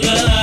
love.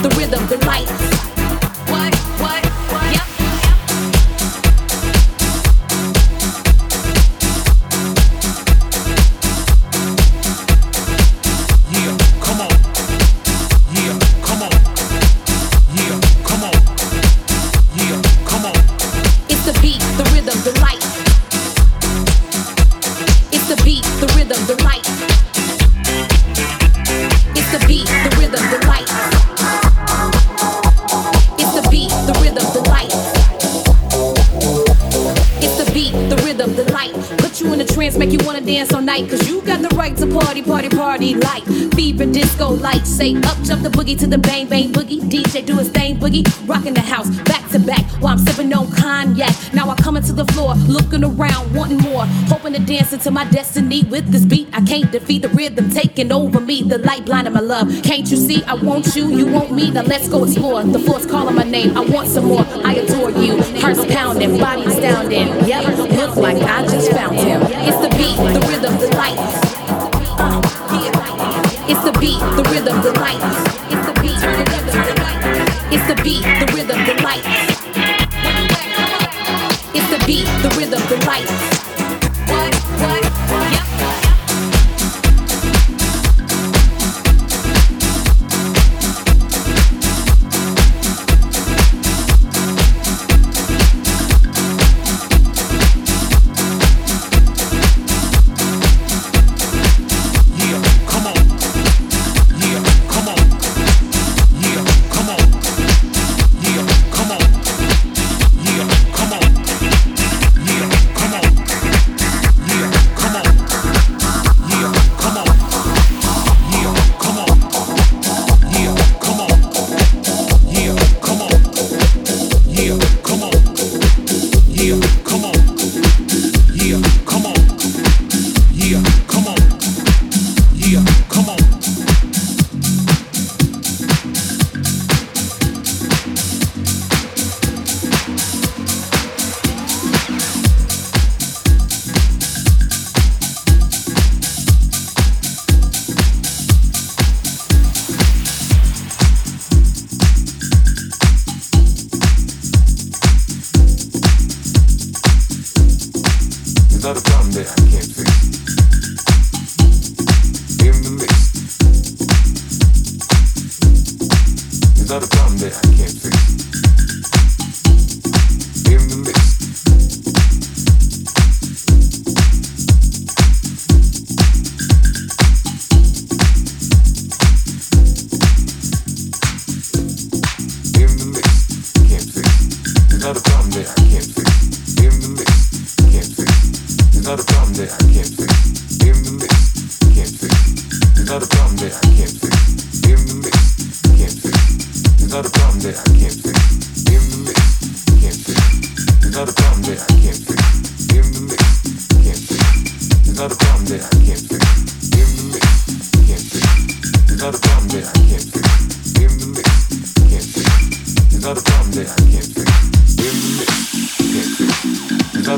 the rhythm, the light. What? Say up, jump the boogie to the bang bang boogie. DJ do his thing boogie, rocking the house back to back while I'm sipping on cognac. Now I coming to the floor, looking around, wanting more, hoping to dance into my destiny with this beat. I can't defeat the rhythm taking over me, the light blinding my love. Can't you see? I want you, you want me. Now let's go explore. The force calling my name. I want some more. I adore you. Hearts pounding, body astounding. Yep, look like I just found him. It's the beat, the rhythm, the light the rhythm, the light. It's the beat, The rhythm, the light. It's the beat, the rhythm, the light. It's the beat, the rhythm, the light.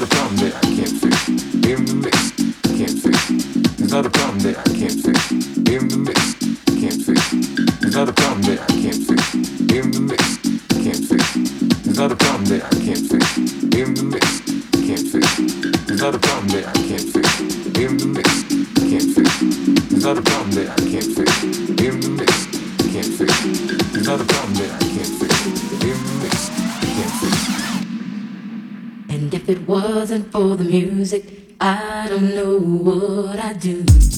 can't fix. In. It's not a problem that I can't fix. In the mix, I can't fix. It's not a problem that I can't fix. In the mix, I can't fix. It's not a problem that I can't fix. In the mix, I can't fix. It's not a problem that I can't fix. In the mix, I can't fix. It's not a problem that I can't fix. wasn't for the music, I don't know what I'd do.